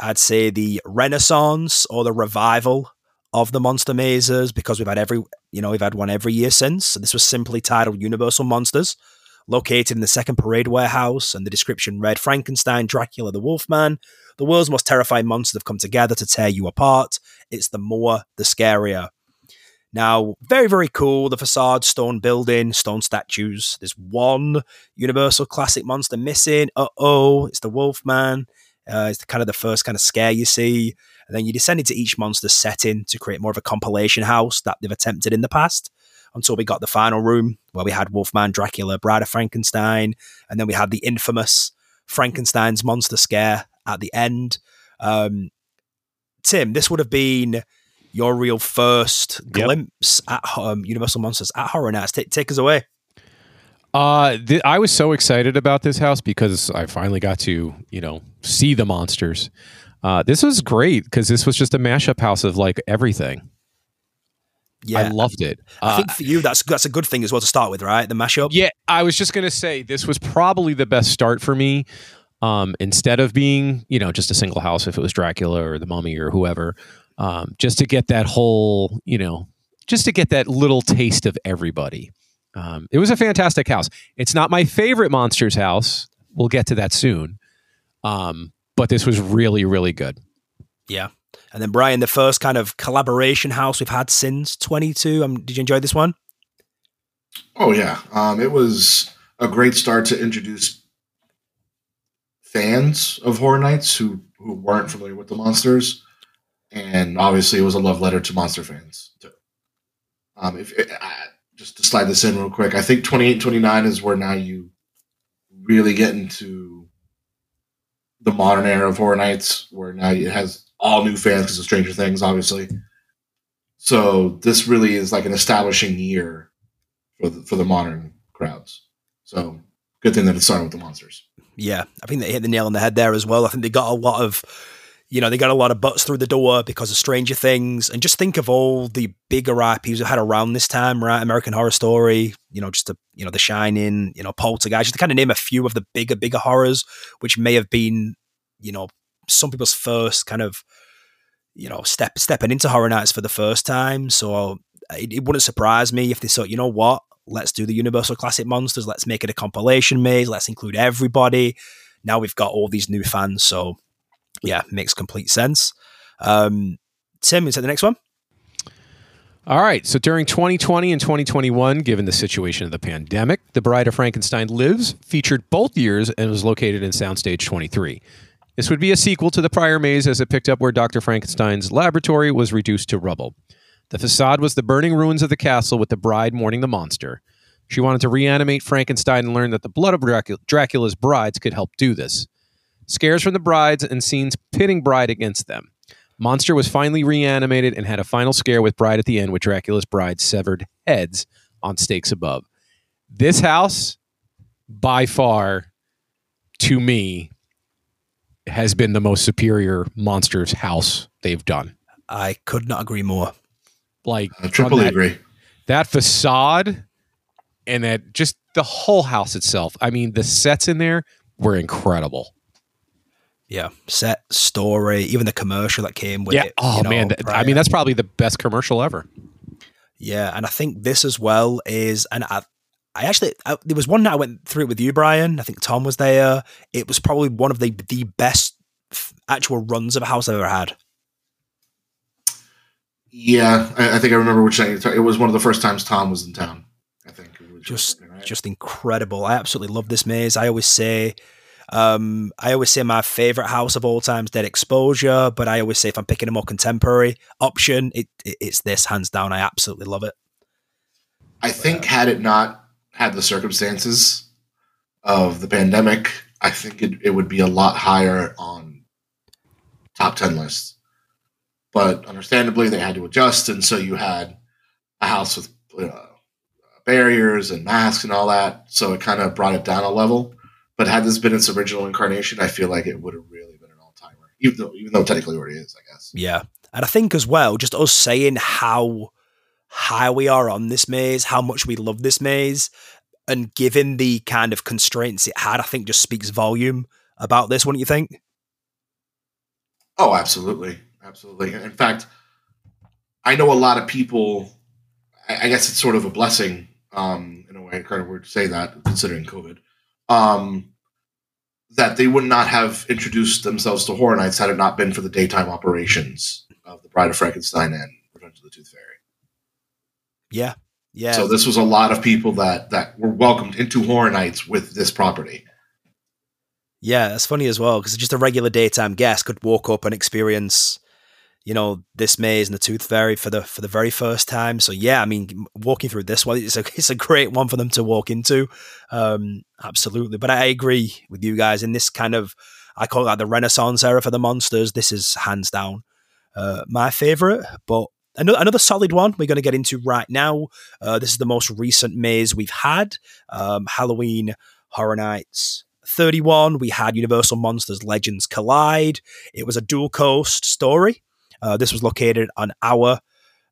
I'd say the renaissance or the revival of the monster mazes because we've had every, you know, we've had one every year since. So this was simply titled Universal Monsters located in the second parade warehouse, and the description read Frankenstein, Dracula, the Wolfman. The world's most terrifying monsters have come together to tear you apart. It's the more, the scarier. Now, very, very cool. The facade, stone building, stone statues. There's one Universal Classic monster missing. Uh oh, it's the Wolfman. Uh, it's kind of the first kind of scare you see. And then you descend into each monster's setting to create more of a compilation house that they've attempted in the past until we got the final room where we had Wolfman, Dracula, Bride of Frankenstein, and then we had the infamous Frankenstein's monster scare at the end. Um, Tim, this would have been your real first yep. glimpse at um, Universal Monsters at Horror Nights. Take, take us away. Uh, th- I was so excited about this house because I finally got to, you know, see the monsters. Uh, this was great because this was just a mashup house of like everything. Yeah, I loved it. I think uh, for you, that's that's a good thing as well to start with, right? The mashup. Yeah, I was just gonna say this was probably the best start for me. Um, instead of being, you know, just a single house, if it was Dracula or the Mummy or whoever, um, just to get that whole, you know, just to get that little taste of everybody. Um, it was a fantastic house. It's not my favorite monsters house. We'll get to that soon. Um, but this was really, really good. Yeah, and then Brian, the first kind of collaboration house we've had since 22. Um, did you enjoy this one? Oh yeah, um, it was a great start to introduce fans of Horror Nights who who weren't familiar with the monsters, and obviously it was a love letter to monster fans too. Um, if it, I, just to slide this in real quick, I think 28 29 is where now you really get into the modern era of Horror Nights, where now it has all new fans because of Stranger Things, obviously. So this really is like an establishing year for the, for the modern crowds. So good thing that it started with the monsters. Yeah, I think they hit the nail on the head there as well. I think they got a lot of, you know, they got a lot of butts through the door because of Stranger Things, and just think of all the bigger IPs we had around this time, right? American Horror Story, you know, just a, you know, The Shining, you know, Poltergeist, just to kind of name a few of the bigger, bigger horrors, which may have been, you know, some people's first kind of you know step stepping into horror nights for the first time. So uh, it, it, wouldn't surprise me if they thought you know what? Let's do the universal classic monsters. Let's make it a compilation maze let's include everybody. Now we've got all these new fans so yeah makes complete sense um tim is that the next one all right. So during 2020 and 2021, given the situation of the pandemic, The Bride of Frankenstein Lives featured both years and was located in Soundstage 23. This would be a sequel to the prior maze as it picked up where Dr. Frankenstein's laboratory was reduced to rubble. The facade was the burning ruins of the castle with the bride mourning the monster. She wanted to reanimate Frankenstein and learned that the blood of Dracul- Dracula's brides could help do this. Scares from the brides and scenes pitting Bride against them. Monster was finally reanimated and had a final scare with Bride at the end with Dracula's bride severed heads on stakes above. This house, by far, to me, has been the most superior monsters house they've done. I could not agree more. Like I triply that, agree. that facade and that just the whole house itself. I mean, the sets in there were incredible. Yeah, set story, even the commercial that came with yeah. it. Oh you know, man, th- I mean that's probably the best commercial ever. Yeah, and I think this as well is, and I, I actually I, there was one that I went through it with you, Brian. I think Tom was there. It was probably one of the the best f- actual runs of a house I've ever had. Yeah, I, I think I remember which night. It was one of the first times Tom was in town. I think it was Just right? just incredible. I absolutely love this maze. I always say. Um, I always say my favorite house of all time is Dead Exposure, but I always say if I'm picking a more contemporary option, it, it it's this hands down. I absolutely love it. I think had it not had the circumstances of the pandemic, I think it, it would be a lot higher on top 10 lists. But understandably, they had to adjust. And so you had a house with uh, barriers and masks and all that. So it kind of brought it down a level. But had this been its original incarnation, I feel like it would have really been an all timer, even though, even though technically it already is, I guess. Yeah. And I think as well, just us saying how high we are on this maze, how much we love this maze, and given the kind of constraints it had, I think just speaks volume about this, wouldn't you think? Oh, absolutely, absolutely. In fact, I know a lot of people. I guess it's sort of a blessing, um, in a way, kind of weird to say that, considering COVID. Um, that they would not have introduced themselves to Horror Nights had it not been for the daytime operations of the Bride of Frankenstein and Revenge of the Tooth Fairy. Yeah. Yeah. So this was a lot of people that that were welcomed into Horror Nights with this property. yeah, that's funny as well, because just a regular daytime guest could walk up and experience, you know, this maze and the Tooth Fairy for the for the very first time. So yeah, I mean, walking through this one, it's a it's a great one for them to walk into. Um, absolutely. But I agree with you guys in this kind of I call that the Renaissance era for the monsters. This is hands down uh, my favorite, but another, another solid one we're going to get into right now. Uh, this is the most recent maze we've had um, Halloween Horror Nights 31. We had Universal Monsters Legends Collide. It was a dual coast story. Uh, this was located on our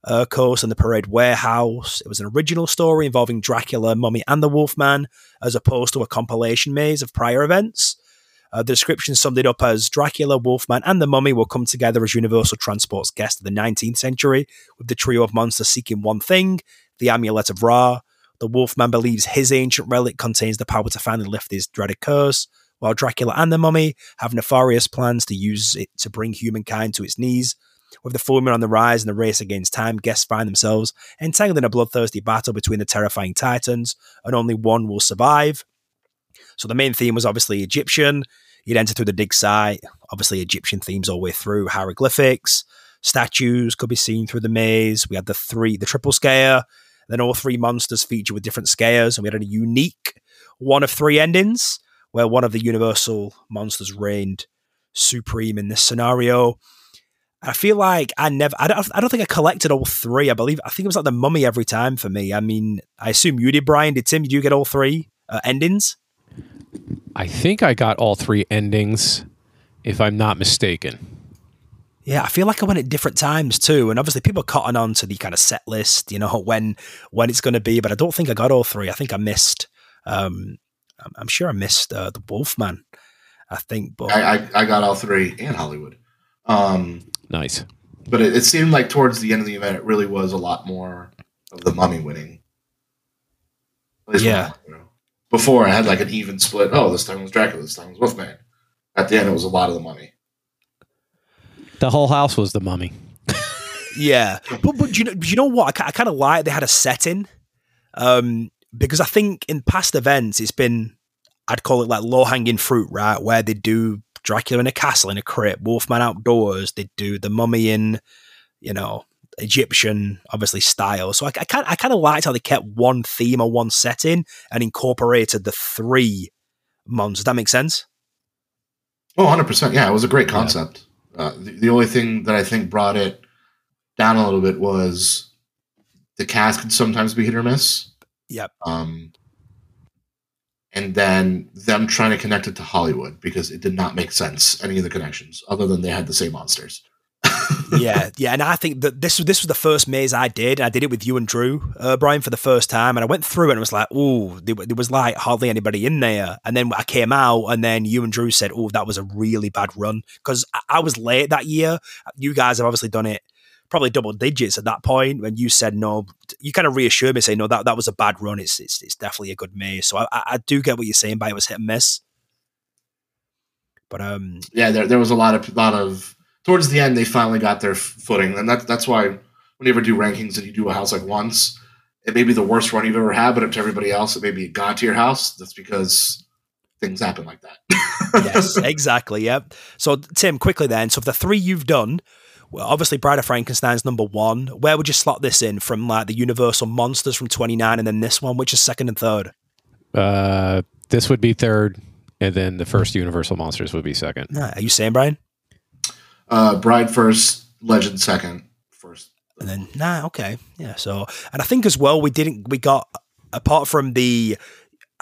uh, coast in the Parade Warehouse. It was an original story involving Dracula, Mummy, and the Wolfman, as opposed to a compilation maze of prior events. Uh, the description summed it up as Dracula, Wolfman, and the Mummy will come together as Universal Transport's guests of the 19th century, with the trio of monsters seeking one thing the Amulet of Ra. The Wolfman believes his ancient relic contains the power to finally lift his dreaded curse, while Dracula and the Mummy have nefarious plans to use it to bring humankind to its knees. With the moon on the rise in the race against time, guests find themselves entangled in a bloodthirsty battle between the terrifying titans, and only one will survive. So the main theme was obviously Egyptian. You'd enter through the dig site, obviously Egyptian themes all the way through, hieroglyphics, statues could be seen through the maze. We had the three, the triple scare. Then all three monsters feature with different scares, and we had a unique one of three endings where one of the universal monsters reigned supreme in this scenario. I feel like I never, I don't, I don't think I collected all three. I believe, I think it was like the mummy every time for me. I mean, I assume you did, Brian. Did Tim? Did you get all three uh, endings? I think I got all three endings, if I'm not mistaken. Yeah, I feel like I went at different times too, and obviously people are cotton on to the kind of set list, you know, when when it's going to be. But I don't think I got all three. I think I missed. Um, I'm, I'm sure I missed uh, the Wolfman. I think, but I, I, I got all three and Hollywood. Um, Nice. but it, it seemed like towards the end of the event, it really was a lot more of the mummy winning. Yeah. Before I had like an even split. Oh, this time was Dracula. This time was Wolfman. At the end, it was a lot of the mummy. The whole house was the mummy. yeah. But but you know, you know what? I, I kind of like they had a setting, um, because I think in past events it's been, I'd call it like low hanging fruit, right? Where they do Dracula in a castle in a crypt, Wolfman outdoors. They do the mummy in, you know, Egyptian, obviously style. So I, I kind I kind of liked how they kept one theme or one setting and incorporated the three monsters. Does that make sense? Oh, 100%. Yeah, it was a great concept. Yeah. Uh, the, the only thing that I think brought it down a little bit was the cast could sometimes be hit or miss. Yep. Um, and then them trying to connect it to Hollywood because it did not make sense any of the connections other than they had the same monsters. yeah, yeah, and I think that this was this was the first maze I did. I did it with you and Drew, uh, Brian, for the first time, and I went through it and was like, oh, there, there, was like hardly anybody in there. And then I came out, and then you and Drew said, oh, that was a really bad run because I, I was late that year. You guys have obviously done it probably double digits at that point when you said no. You kind of reassured me saying no that, that was a bad run. It's, it's, it's definitely a good maze so I, I do get what you're saying but it was hit and miss. But um yeah there, there was a lot of lot of towards the end they finally got their footing. And that, that's why when you ever do rankings and you do a house like once it may be the worst run you've ever had but up to everybody else it may be a god to your house that's because things happen like that. Yes exactly yep. So tim quickly then so of the three you've done obviously Bride of Frankenstein's number one. Where would you slot this in from like the Universal Monsters from 29 and then this one, which is second and third? Uh, this would be third, and then the first Universal Monsters would be second. are you saying, Brian? Uh, Bride first, Legend second, first. And then, nah, okay. Yeah, so, and I think as well, we didn't, we got, apart from the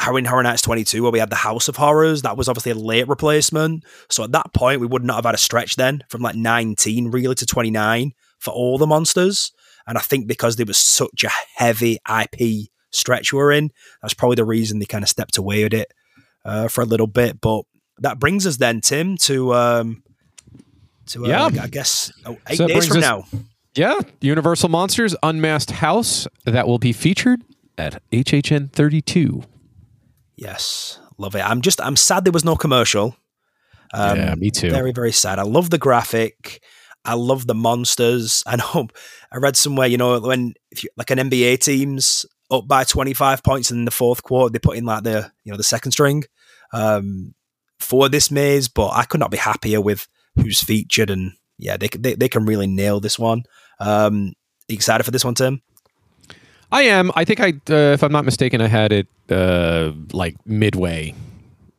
Halloween Horror Nights 22, where we had the House of Horrors, that was obviously a late replacement. So at that point, we would not have had a stretch then from like 19 really to 29 for all the monsters. And I think because there was such a heavy IP stretch we are in, that's probably the reason they kind of stepped away with it uh, for a little bit. But that brings us then, Tim, to um, to uh, yeah, I guess oh, eight so days from us, now. Yeah, Universal Monsters Unmasked House that will be featured at HHN 32. Yes, love it. I'm just I'm sad there was no commercial. Um, yeah, me too. Very very sad. I love the graphic. I love the monsters. I know I read somewhere, you know, when if you like an NBA team's up by 25 points in the fourth quarter, they put in like the you know the second string um, for this maze. But I could not be happier with who's featured, and yeah, they they, they can really nail this one. Um, excited for this one, Tim? I am. I think I, uh, if I'm not mistaken, I had it uh, like midway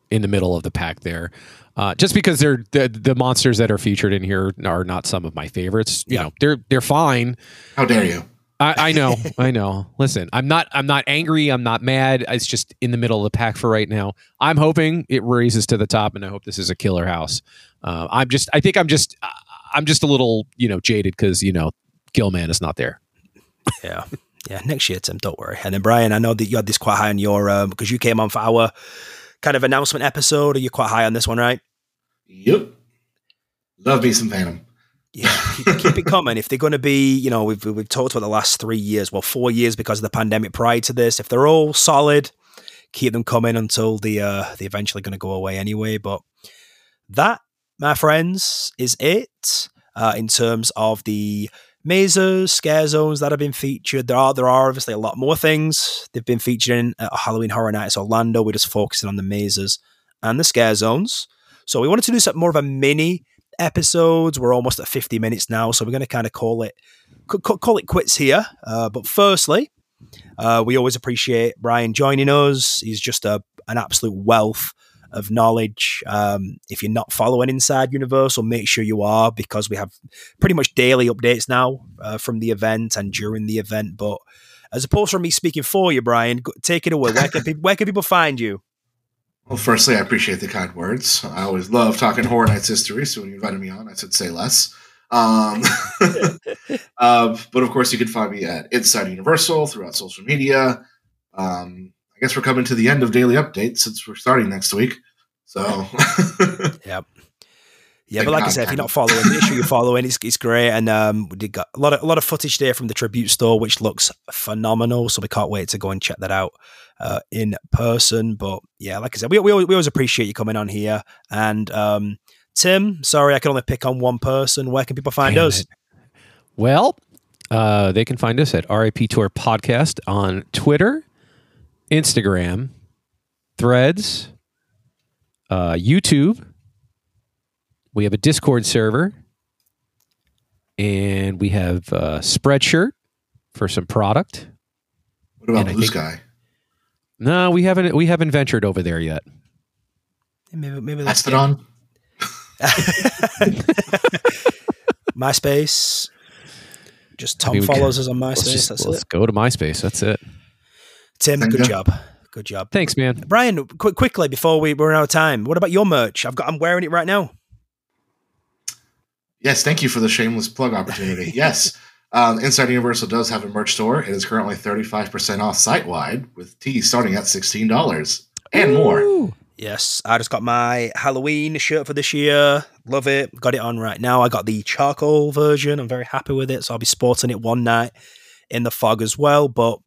in the middle of the pack there. Uh, just because they're the, the monsters that are featured in here are not some of my favorites. You yeah. know, they're they're fine. How dare you? I, I know, I know. Listen, I'm not I'm not angry. I'm not mad. It's just in the middle of the pack for right now. I'm hoping it raises to the top, and I hope this is a killer house. Uh, I'm just. I think I'm just. I'm just a little you know jaded because you know Gill-man is not there. Yeah yeah, next year, Tim. Don't worry. And then Brian, I know that you had this quite high on your um, because you came on for our kind of announcement episode. Are you quite high on this one, right? Yep. Love me some Venom. Yeah, keep, keep it coming. If they're going to be, you know, we've we've talked about the last three years, well, four years because of the pandemic prior to this. If they're all solid, keep them coming until the uh, they're eventually going to go away anyway. But that, my friends, is it uh, in terms of the mazes, scare zones that have been featured. There are there are obviously a lot more things they've been featured in at Halloween Horror Nights Orlando. We're just focusing on the mazes and the scare zones. So we wanted to do some more of a mini episodes. We're almost at 50 minutes now, so we're going to kind of call it call it quits here. Uh, but firstly, uh, we always appreciate Brian joining us. He's just a an absolute wealth of knowledge. Um, if you're not following Inside Universal, make sure you are because we have pretty much daily updates now uh, from the event and during the event. But as opposed from me speaking for you, Brian, take it away. Where can, people, where can people find you? Well, firstly, I appreciate the kind words. I always love talking Horror Nights history, so when you invited me on, I said say less. Um, uh, but of course, you can find me at Inside Universal throughout social media. Um, guess we're coming to the end of daily updates since we're starting next week. So, yep. Yeah, but like I said, if you're not following, make sure you're following. It's, it's great, and um, we did got a lot of a lot of footage there from the tribute store, which looks phenomenal. So we can't wait to go and check that out uh, in person. But yeah, like I said, we, we always, we always appreciate you coming on here. And um, Tim, sorry, I can only pick on one person. Where can people find Damn us? It. Well, uh, they can find us at RIP Tour Podcast on Twitter Instagram, Threads, uh, YouTube. We have a Discord server. and we have a Spreadshirt for some product. What about And I Blue Sky? No, we haven't we haven't ventured over there yet. Maybe, maybe let's get- Mastodon? MySpace. Just Tom mean, we follows us on Let's, MySpace. just, That's let's it. go to MySpace. That's it. Tim, Thank good you. job. Good job. Thanks, man. Brian, quick, quickly before we run out of time, what about your merch? I've got. I'm wearing it right now. Yes, thank you for the shameless plug opportunity. yes. Um, Inside Universal does have a merch store. It is currently 35% off site wide, with tees starting at $16 and more. Yes, I just got my Halloween shirt for this year. Love it. Got it on right now. I got the charcoal version. I'm very happy with it. So I'll be sporting it one night in the fog as well. But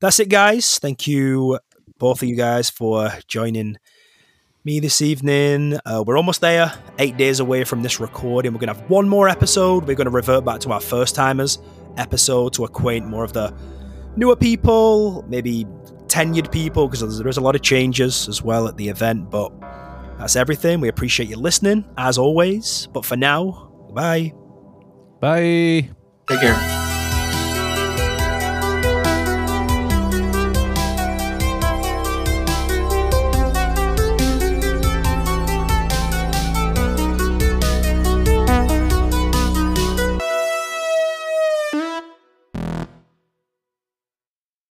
that's it, guys. Thank you, both of you guys, for joining me this evening. Uh, we're almost there, eight days away from this recording. We're going to have one more episode. We're going to revert back to our first timers episode to acquaint more of the newer people, maybe tenured people, because there is a lot of changes as well at the event. But that's everything. We appreciate you listening, as always. But for now, bye. Bye. Take care.